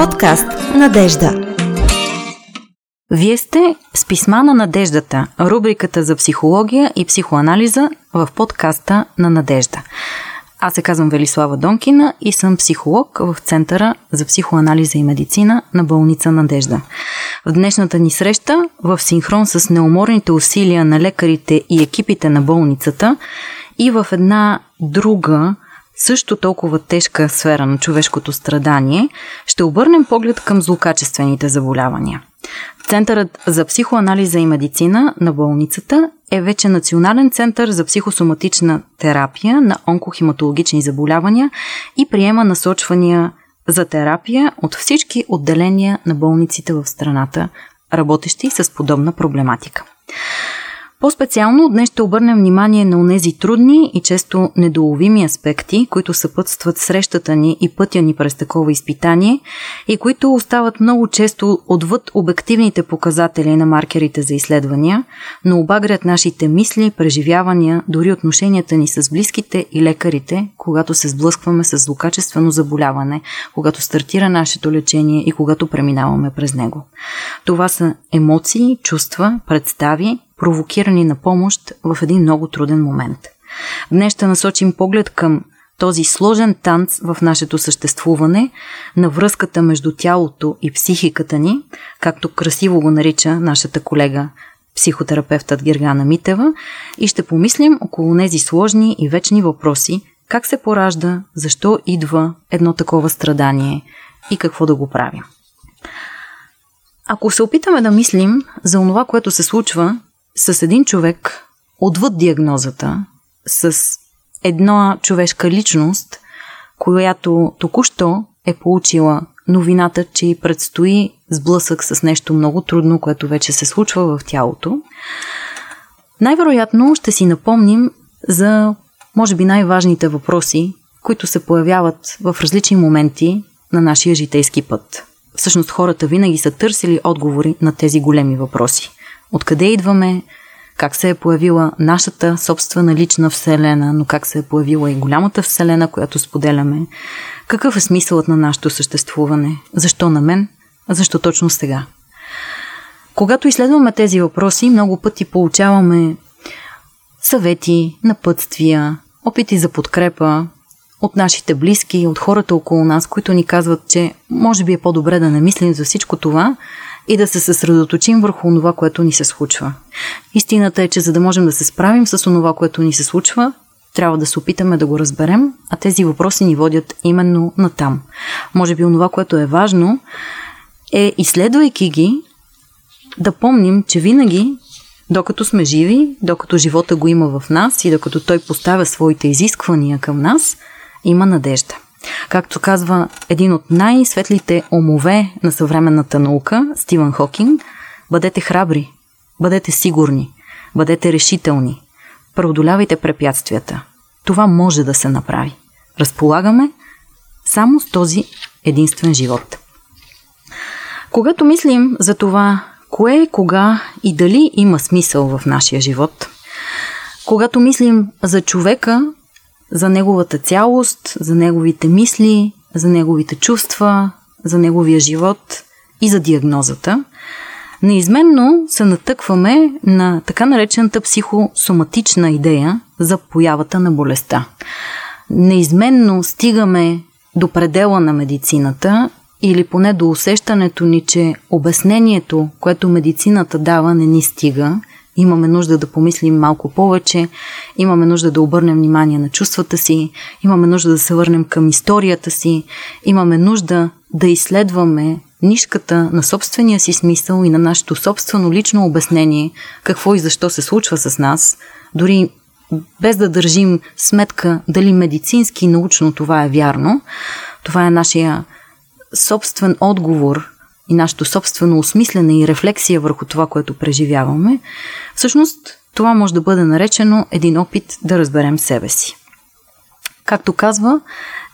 Подкаст Надежда. Вие сте с писма на надеждата, рубриката за психология и психоанализа в подкаста на Надежда. Аз се казвам Велислава Донкина и съм психолог в Центъра за психоанализа и медицина на болница Надежда. В днешната ни среща, в синхрон с неуморните усилия на лекарите и екипите на болницата и в една друга също толкова тежка сфера на човешкото страдание, ще обърнем поглед към злокачествените заболявания. Центърът за психоанализа и медицина на болницата е вече Национален център за психосоматична терапия на онкохематологични заболявания и приема насочвания за терапия от всички отделения на болниците в страната, работещи с подобна проблематика. По-специално днес ще обърнем внимание на онези трудни и често недоловими аспекти, които съпътстват срещата ни и пътя ни през такова изпитание и които остават много често отвъд обективните показатели на маркерите за изследвания, но обагрят нашите мисли, преживявания, дори отношенията ни с близките и лекарите, когато се сблъскваме с злокачествено заболяване, когато стартира нашето лечение и когато преминаваме през него. Това са емоции, чувства, представи, провокирани на помощ в един много труден момент. Днес ще насочим поглед към този сложен танц в нашето съществуване, на връзката между тялото и психиката ни, както красиво го нарича нашата колега психотерапевтът Гергана Митева, и ще помислим около тези сложни и вечни въпроси, как се поражда, защо идва едно такова страдание и какво да го правим. Ако се опитаме да мислим за това, което се случва с един човек отвъд диагнозата, с една човешка личност, която току-що е получила новината, че й предстои сблъсък с нещо много трудно, което вече се случва в тялото, най-вероятно ще си напомним за, може би, най-важните въпроси, които се появяват в различни моменти на нашия житейски път. Всъщност хората винаги са търсили отговори на тези големи въпроси. Откъде идваме, как се е появила нашата собствена лична вселена, но как се е появила и голямата вселена, която споделяме. Какъв е смисълът на нашето съществуване? Защо на мен? Защо точно сега? Когато изследваме тези въпроси, много пъти получаваме съвети, напътствия, опити за подкрепа от нашите близки, от хората около нас, които ни казват, че може би е по-добре да не мислим за всичко това, и да се съсредоточим върху това, което ни се случва. Истината е, че за да можем да се справим с това, което ни се случва, трябва да се опитаме да го разберем, а тези въпроси ни водят именно на там. Може би онова, което е важно, е, изследвайки ги, да помним, че винаги, докато сме живи, докато живота го има в нас и докато той поставя своите изисквания към нас, има надежда. Както казва един от най-светлите умове на съвременната наука, Стивън Хокинг, бъдете храбри, бъдете сигурни, бъдете решителни, преодолявайте препятствията. Това може да се направи. Разполагаме само с този единствен живот. Когато мислим за това, кое, кога и дали има смисъл в нашия живот, когато мислим за човека, за неговата цялост, за неговите мисли, за неговите чувства, за неговия живот и за диагнозата, неизменно се натъкваме на така наречената психосоматична идея за появата на болестта. Неизменно стигаме до предела на медицината или поне до усещането ни, че обяснението, което медицината дава, не ни стига Имаме нужда да помислим малко повече, имаме нужда да обърнем внимание на чувствата си, имаме нужда да се върнем към историята си, имаме нужда да изследваме нишката на собствения си смисъл и на нашето собствено лично обяснение какво и защо се случва с нас, дори без да държим сметка дали медицински и научно това е вярно. Това е нашия собствен отговор и нашето собствено осмислене и рефлексия върху това, което преживяваме, всъщност това може да бъде наречено един опит да разберем себе си. Както казва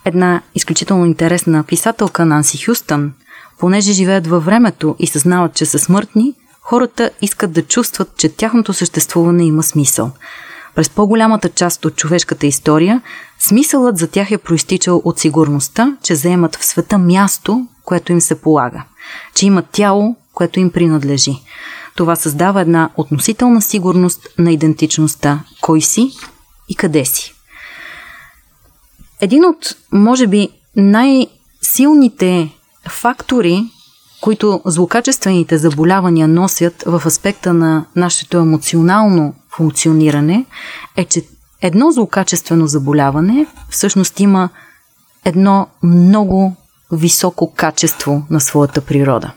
една изключително интересна писателка Нанси Хюстън, понеже живеят във времето и съзнават, че са смъртни, хората искат да чувстват, че тяхното съществуване има смисъл. През по-голямата част от човешката история, смисълът за тях е проистичал от сигурността, че заемат в света място, което им се полага, че имат тяло, което им принадлежи. Това създава една относителна сигурност на идентичността, кой си и къде си. Един от, може би, най-силните фактори, които злокачествените заболявания носят в аспекта на нашето емоционално функциониране, е, че едно злокачествено заболяване всъщност има едно много високо качество на своята природа.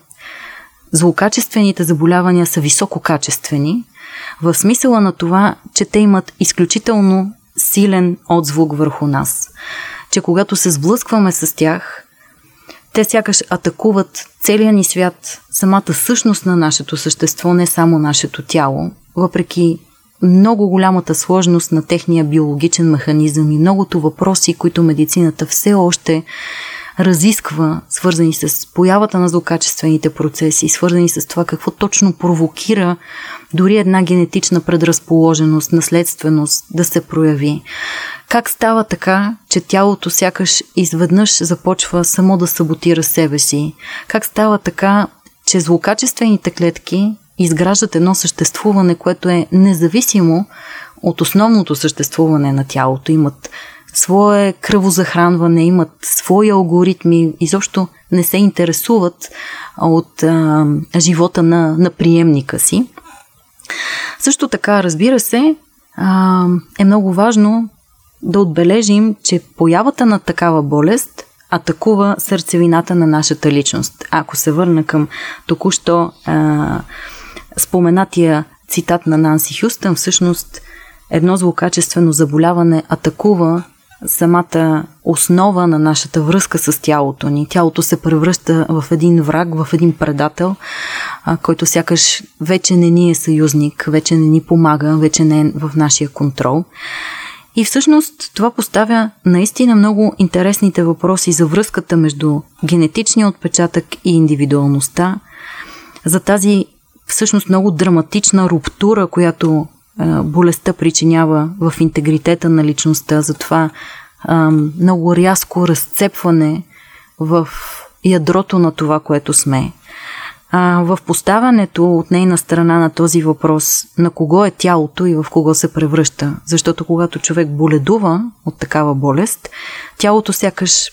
Злокачествените заболявания са висококачествени, в смисъла на това, че те имат изключително силен отзвук върху нас. Че когато се сблъскваме с тях, те сякаш атакуват целия ни свят, самата същност на нашето същество, не само нашето тяло, въпреки много голямата сложност на техния биологичен механизъм и многото въпроси, които медицината все още разисква, свързани с появата на злокачествените процеси, свързани с това какво точно провокира дори една генетична предразположеност, наследственост да се прояви. Как става така, че тялото сякаш изведнъж започва само да саботира себе си? Как става така, че злокачествените клетки изграждат едно съществуване, което е независимо от основното съществуване на тялото. Имат свое кръвозахранване, имат свои алгоритми, изобщо не се интересуват от а, живота на, на приемника си. Също така, разбира се, а, е много важно да отбележим, че появата на такава болест атакува сърцевината на нашата личност. Ако се върна към току-що а, споменатия цитат на Нанси Хюстън, всъщност едно злокачествено заболяване атакува самата основа на нашата връзка с тялото ни. Тялото се превръща в един враг, в един предател, който сякаш вече не ни е съюзник, вече не ни помага, вече не е в нашия контрол. И всъщност това поставя наистина много интересните въпроси за връзката между генетичния отпечатък и индивидуалността, за тази всъщност много драматична руптура, която болестта причинява в интегритета на личността, затова много рязко разцепване в ядрото на това, което сме. А, в поставянето от нейна страна на този въпрос на кого е тялото и в кого се превръща. Защото когато човек боледува от такава болест, тялото сякаш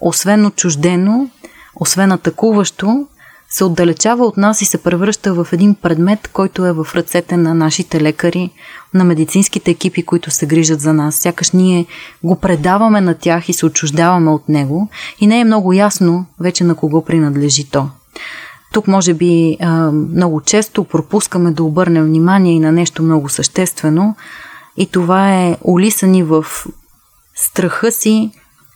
освен отчуждено, освен атакуващо, се отдалечава от нас и се превръща в един предмет, който е в ръцете на нашите лекари, на медицинските екипи, които се грижат за нас. Сякаш ние го предаваме на тях и се отчуждаваме от него и не е много ясно вече на кого принадлежи то. Тук може би много често пропускаме да обърнем внимание и на нещо много съществено и това е улисани в страха си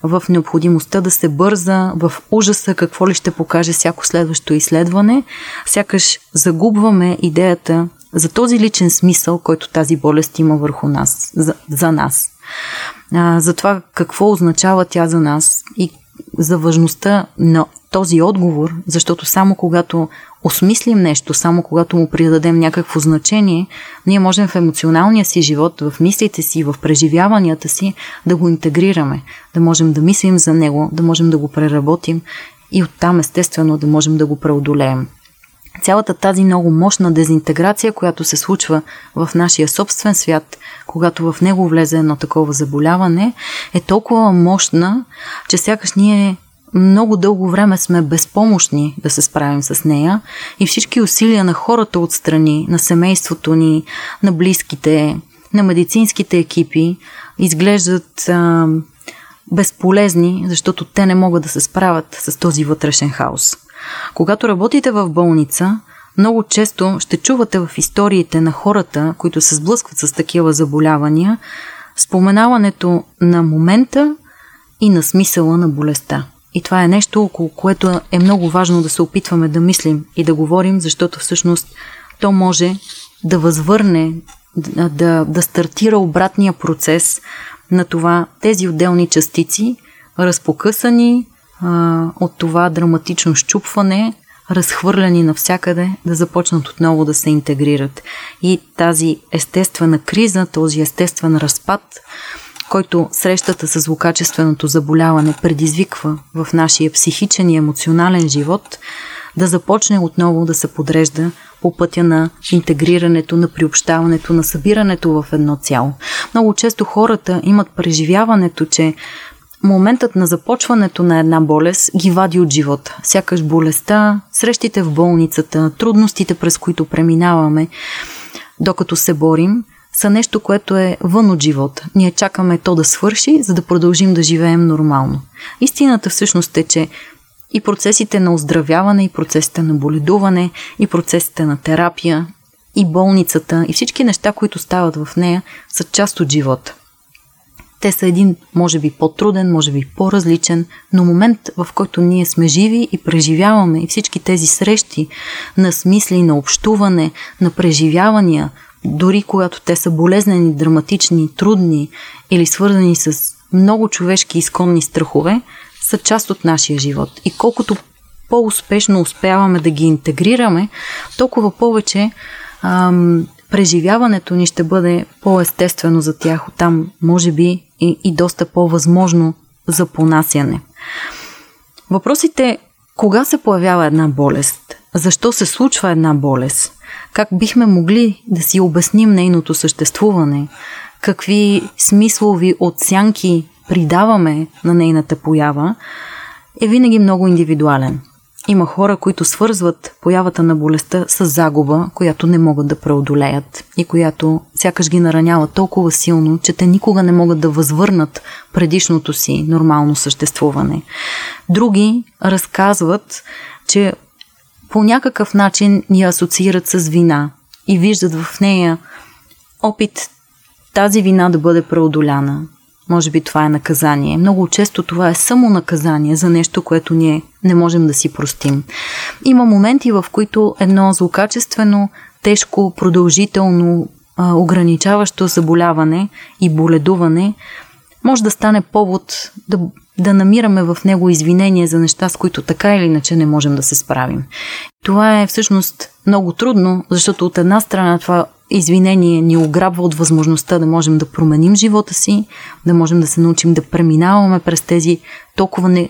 в необходимостта да се бърза, в ужаса какво ли ще покаже всяко следващо изследване, сякаш загубваме идеята за този личен смисъл, който тази болест има върху нас, за, за нас. А, за това какво означава тя за нас и за важността на този отговор, защото само когато осмислим нещо, само когато му придадем някакво значение, ние можем в емоционалния си живот, в мислите си, в преживяванията си да го интегрираме, да можем да мислим за него, да можем да го преработим и оттам естествено да можем да го преодолеем. Цялата тази много мощна дезинтеграция, която се случва в нашия собствен свят, когато в него влезе едно такова заболяване, е толкова мощна, че сякаш ние много дълго време сме безпомощни да се справим с нея и всички усилия на хората отстрани, на семейството ни, на близките, на медицинските екипи изглеждат а, безполезни, защото те не могат да се справят с този вътрешен хаос. Когато работите в болница, много често ще чувате в историите на хората, които се сблъскват с такива заболявания, споменаването на момента и на смисъла на болестта. И това е нещо, около което е много важно да се опитваме да мислим и да говорим, защото всъщност то може да възвърне, да, да стартира обратния процес на това тези отделни частици, разпокъсани а, от това драматично щупване, разхвърляни навсякъде, да започнат отново да се интегрират. И тази естествена криза, този естествен разпад, който срещата с злокачественото заболяване предизвиква в нашия психичен и емоционален живот, да започне отново да се подрежда по пътя на интегрирането, на приобщаването, на събирането в едно цяло. Много често хората имат преживяването, че моментът на започването на една болест ги вади от живота. Сякаш болестта, срещите в болницата, трудностите през които преминаваме, докато се борим, са нещо, което е вън от живота. Ние чакаме то да свърши, за да продължим да живеем нормално. Истината всъщност е, че и процесите на оздравяване, и процесите на боледуване, и процесите на терапия, и болницата, и всички неща, които стават в нея, са част от живота. Те са един, може би, по-труден, може би по-различен, но момент, в който ние сме живи и преживяваме и всички тези срещи на смисли, на общуване, на преживявания, дори когато те са болезнени, драматични, трудни или свързани с много човешки изконни страхове, са част от нашия живот. И колкото по-успешно успяваме да ги интегрираме, толкова повече ам, преживяването ни ще бъде по-естествено за тях. Оттам, може би, и, и доста по-възможно за понасяне. Въпросите кога се появява една болест? Защо се случва една болест? Как бихме могли да си обясним нейното съществуване? Какви смислови оценки придаваме на нейната поява, е винаги много индивидуален. Има хора, които свързват появата на болестта с загуба, която не могат да преодолеят и която сякаш ги наранява толкова силно, че те никога не могат да възвърнат предишното си нормално съществуване. Други разказват, че по някакъв начин ни асоциират с вина и виждат в нея опит тази вина да бъде преодоляна, може би това е наказание. Много често това е само наказание за нещо, което ние не можем да си простим. Има моменти, в които едно злокачествено, тежко, продължително, ограничаващо заболяване и боледуване може да стане повод да, да намираме в него извинения за неща, с които така или иначе не можем да се справим. Това е всъщност много трудно, защото от една страна това извинение ни ограбва от възможността да можем да променим живота си, да можем да се научим да преминаваме през тези толкова не,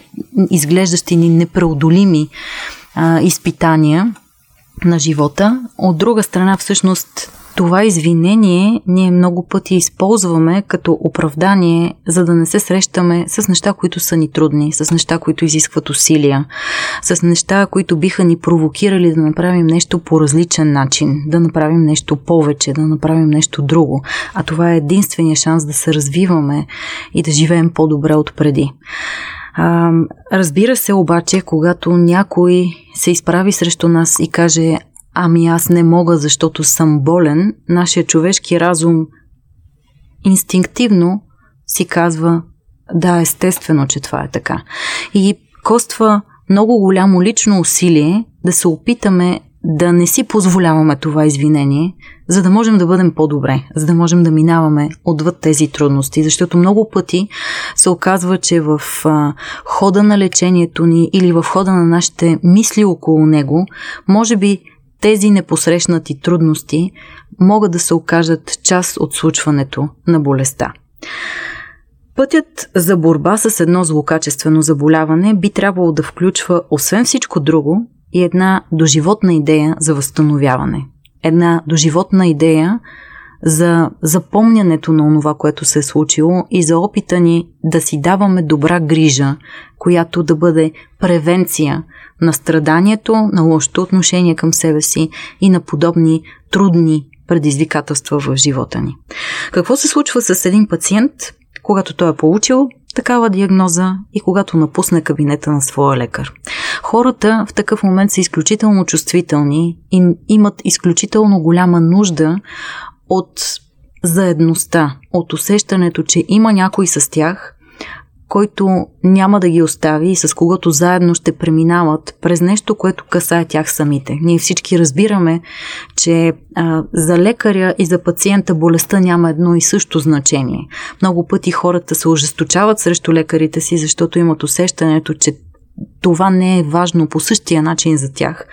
изглеждащи ни непреодолими а, изпитания на живота. От друга страна, всъщност, това извинение ние много пъти използваме като оправдание, за да не се срещаме с неща, които са ни трудни, с неща, които изискват усилия, с неща, които биха ни провокирали да направим нещо по различен начин, да направим нещо повече, да направим нещо друго. А това е единствения шанс да се развиваме и да живеем по-добре от преди. А, разбира се обаче, когато някой се изправи срещу нас и каже ами аз не мога, защото съм болен, нашия човешки разум инстинктивно си казва да, естествено, че това е така. И коства много голямо лично усилие да се опитаме да не си позволяваме това извинение, за да можем да бъдем по-добре, за да можем да минаваме отвъд тези трудности, защото много пъти се оказва, че в а, хода на лечението ни или в хода на нашите мисли около него, може би тези непосрещнати трудности могат да се окажат част от случването на болестта. Пътят за борба с едно злокачествено заболяване би трябвало да включва, освен всичко друго, и една доживотна идея за възстановяване. Една доживотна идея за запомнянето на това, което се е случило и за опита ни да си даваме добра грижа, която да бъде превенция на страданието, на лошото отношение към себе си и на подобни трудни предизвикателства в живота ни. Какво се случва с един пациент, когато той е получил такава диагноза и когато напусне кабинета на своя лекар. Хората в такъв момент са изключително чувствителни и имат изключително голяма нужда от заедността, от усещането, че има някой с тях, който няма да ги остави и с когото заедно ще преминават през нещо, което касае тях самите. Ние всички разбираме, че а, за лекаря и за пациента болестта няма едно и също значение. Много пъти хората се ожесточават срещу лекарите си, защото имат усещането, че това не е важно по същия начин за тях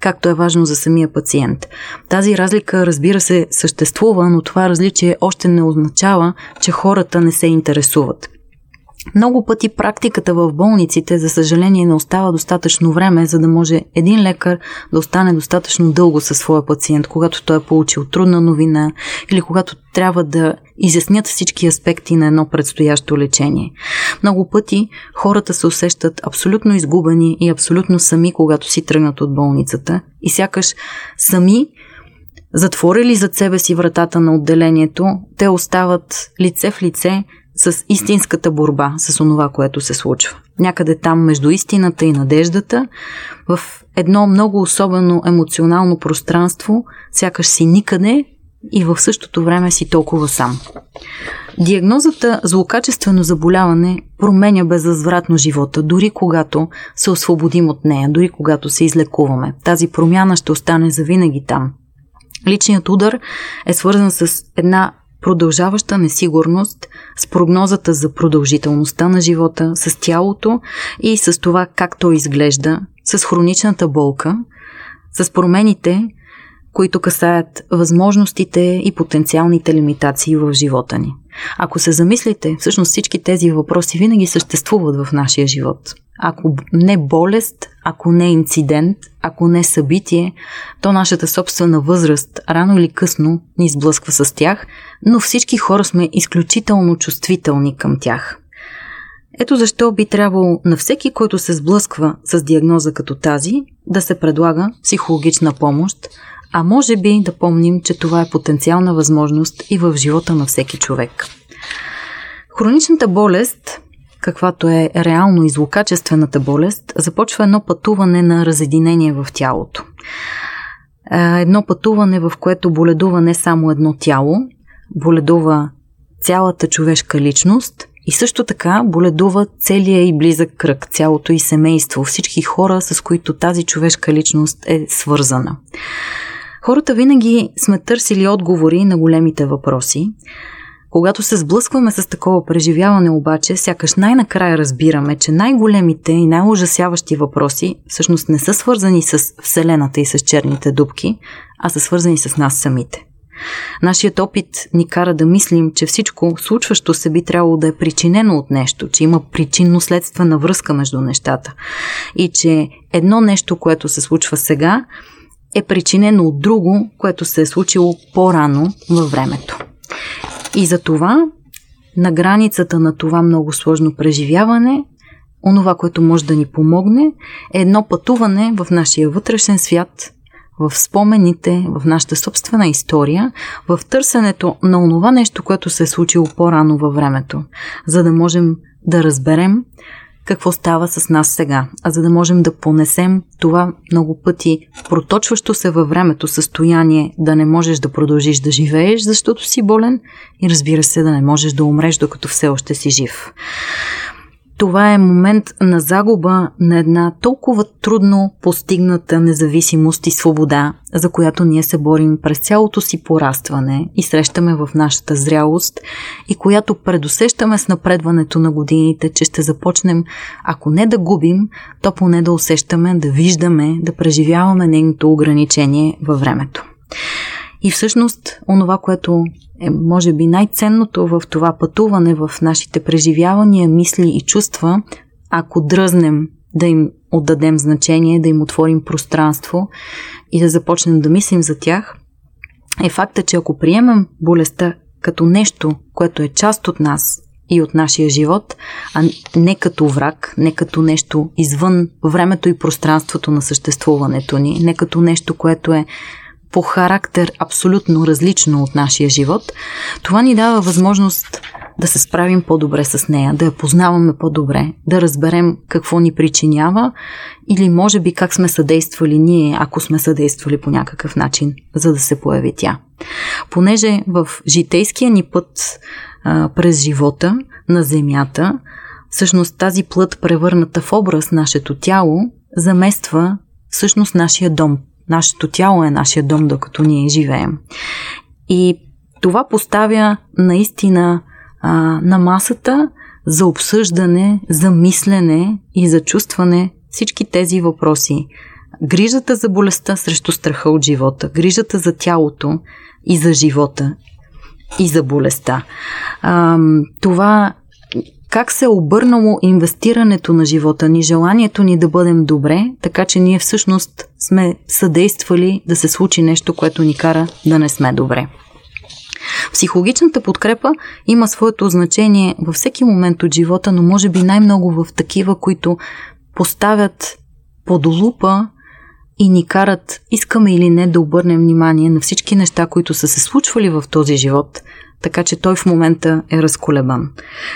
както е важно за самия пациент. Тази разлика, разбира се, съществува, но това различие още не означава, че хората не се интересуват. Много пъти практиката в болниците, за съжаление, не остава достатъчно време, за да може един лекар да остане достатъчно дълго със своя пациент, когато той е получил трудна новина или когато трябва да изяснят всички аспекти на едно предстоящо лечение. Много пъти хората се усещат абсолютно изгубени и абсолютно сами, когато си тръгнат от болницата и сякаш сами затворили зад себе си вратата на отделението, те остават лице в лице с истинската борба с онова, което се случва. Някъде там между истината и надеждата, в едно много особено емоционално пространство, сякаш си никъде и в същото време си толкова сам. Диагнозата злокачествено заболяване променя безвъзвратно живота, дори когато се освободим от нея, дори когато се излекуваме. Тази промяна ще остане завинаги там. Личният удар е свързан с една продължаваща несигурност с прогнозата за продължителността на живота, с тялото и с това как то изглежда, с хроничната болка, с промените, които касаят възможностите и потенциалните лимитации в живота ни. Ако се замислите, всъщност всички тези въпроси винаги съществуват в нашия живот. Ако не болест, ако не инцидент, ако не събитие, то нашата собствена възраст рано или късно ни сблъсква с тях, но всички хора сме изключително чувствителни към тях. Ето защо би трябвало на всеки, който се сблъсква с диагноза като тази, да се предлага психологична помощ, а може би да помним, че това е потенциална възможност и в живота на всеки човек. Хроничната болест каквато е реално и злокачествената болест, започва едно пътуване на разединение в тялото. Едно пътуване, в което боледува не само едно тяло, боледува цялата човешка личност и също така боледува целия и близък кръг, цялото и семейство, всички хора, с които тази човешка личност е свързана. Хората винаги сме търсили отговори на големите въпроси, когато се сблъскваме с такова преживяване обаче, сякаш най-накрая разбираме, че най-големите и най-ужасяващи въпроси всъщност не са свързани с Вселената и с черните дубки, а са свързани с нас самите. Нашият опит ни кара да мислим, че всичко случващо се би трябвало да е причинено от нещо, че има причинно-следствена връзка между нещата и че едно нещо, което се случва сега, е причинено от друго, което се е случило по-рано във времето. И за това, на границата на това много сложно преживяване, онова, което може да ни помогне, е едно пътуване в нашия вътрешен свят, в спомените, в нашата собствена история, в търсенето на онова нещо, което се е случило по-рано във времето, за да можем да разберем какво става с нас сега, а за да можем да понесем това много пъти проточващо се във времето състояние да не можеш да продължиш да живееш, защото си болен и разбира се да не можеш да умреш, докато все още си жив. Това е момент на загуба на една толкова трудно постигната независимост и свобода, за която ние се борим през цялото си порастване и срещаме в нашата зрялост и която предусещаме с напредването на годините, че ще започнем, ако не да губим, то поне да усещаме, да виждаме, да преживяваме нейното ограничение във времето. И всъщност, онова, което е, може би, най-ценното в това пътуване в нашите преживявания, мисли и чувства, ако дръзнем да им отдадем значение, да им отворим пространство и да започнем да мислим за тях, е факта, че ако приемем болестта като нещо, което е част от нас и от нашия живот, а не като враг, не като нещо извън времето и пространството на съществуването ни, не като нещо, което е по характер абсолютно различно от нашия живот, това ни дава възможност да се справим по-добре с нея, да я познаваме по-добре, да разберем какво ни причинява или може би как сме съдействали ние, ако сме съдействали по някакъв начин, за да се появи тя. Понеже в житейския ни път а, през живота на Земята, всъщност тази плът, превърната в образ нашето тяло, замества всъщност нашия дом, Нашето тяло е нашия дом, докато ние живеем. И това поставя наистина а, на масата за обсъждане, за мислене и за чувстване всички тези въпроси. грижата за болестта срещу страха от живота, грижата за тялото и за живота и за болестта. А, това как се е обърнало инвестирането на живота ни, желанието ни да бъдем добре, така че ние всъщност сме съдействали да се случи нещо, което ни кара да не сме добре. Психологичната подкрепа има своето значение във всеки момент от живота, но може би най-много в такива, които поставят под лупа и ни карат, искаме или не, да обърнем внимание на всички неща, които са се случвали в този живот, така че той в момента е разколебан.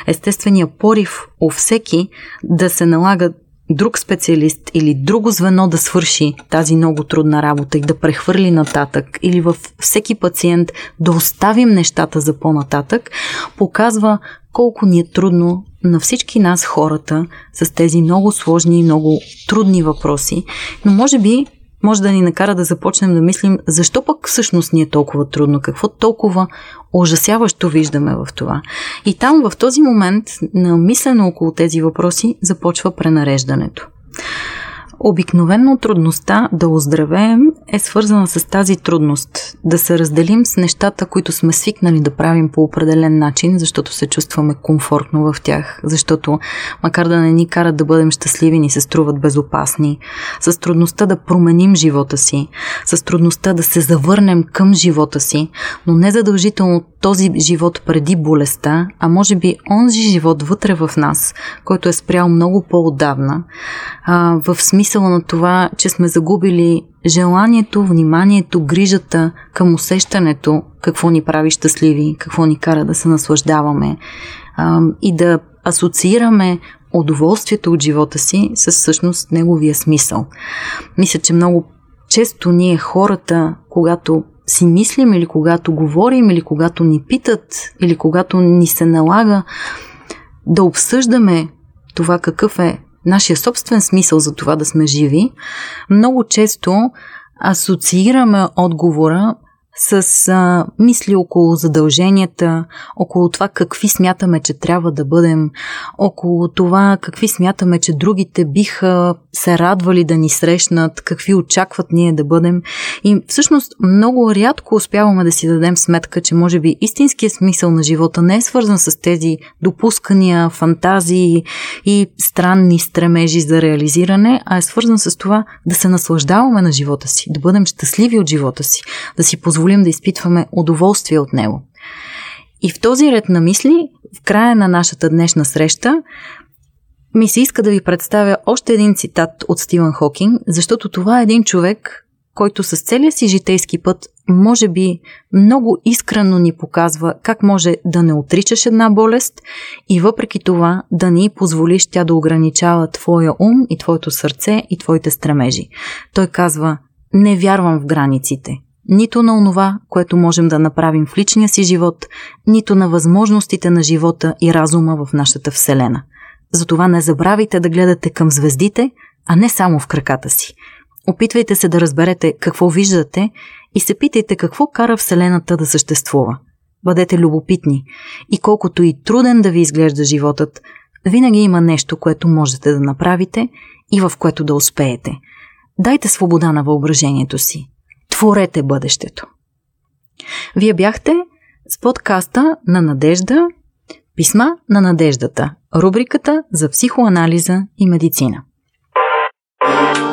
Естественият порив у всеки да се налага друг специалист или друго звено да свърши тази много трудна работа и да прехвърли нататък или във всеки пациент да оставим нещата за по-нататък, показва колко ни е трудно на всички нас хората с тези много сложни и много трудни въпроси. Но може би може да ни накара да започнем да мислим защо пък всъщност ни е толкова трудно, какво толкова ужасяващо виждаме в това. И там в този момент на мислене около тези въпроси започва пренареждането. Обикновенно трудността да оздравеем е свързана с тази трудност да се разделим с нещата, които сме свикнали да правим по определен начин, защото се чувстваме комфортно в тях, защото макар да не ни карат да бъдем щастливи, ни се струват безопасни, с трудността да променим живота си, с трудността да се завърнем към живота си, но не задължително този живот преди болестта, а може би онзи живот вътре в нас, който е спрял много по-отдавна, в смисъла на това, че сме загубили желанието, вниманието, грижата към усещането какво ни прави щастливи, какво ни кара да се наслаждаваме и да асоциираме удоволствието от живота си с всъщност неговия смисъл. Мисля, че много често ние хората, когато си мислим или когато говорим или когато ни питат или когато ни се налага да обсъждаме това какъв е нашия собствен смисъл за това да сме живи, много често асоциираме отговора с а, мисли около задълженията, около това какви смятаме, че трябва да бъдем, около това какви смятаме, че другите биха се радвали да ни срещнат, какви очакват ние да бъдем. И всъщност много рядко успяваме да си дадем сметка, че може би истинският смисъл на живота не е свързан с тези допускания, фантазии и странни стремежи за реализиране, а е свързан с това да се наслаждаваме на живота си, да бъдем щастливи от живота си, да си позволим позволим да изпитваме удоволствие от него. И в този ред на мисли, в края на нашата днешна среща, ми се иска да ви представя още един цитат от Стивън Хокинг, защото това е един човек, който с целия си житейски път може би много искрено ни показва как може да не отричаш една болест и въпреки това да ни позволиш тя да ограничава твоя ум и твоето сърце и твоите стремежи. Той казва, не вярвам в границите нито на онова, което можем да направим в личния си живот, нито на възможностите на живота и разума в нашата Вселена. Затова не забравяйте да гледате към звездите, а не само в краката си. Опитвайте се да разберете какво виждате и се питайте какво кара Вселената да съществува. Бъдете любопитни и колкото и труден да ви изглежда животът, винаги има нещо, което можете да направите и в което да успеете. Дайте свобода на въображението си. Творете бъдещето. Вие бяхте с подкаста на Надежда Писма на надеждата, рубриката за психоанализа и медицина. thank you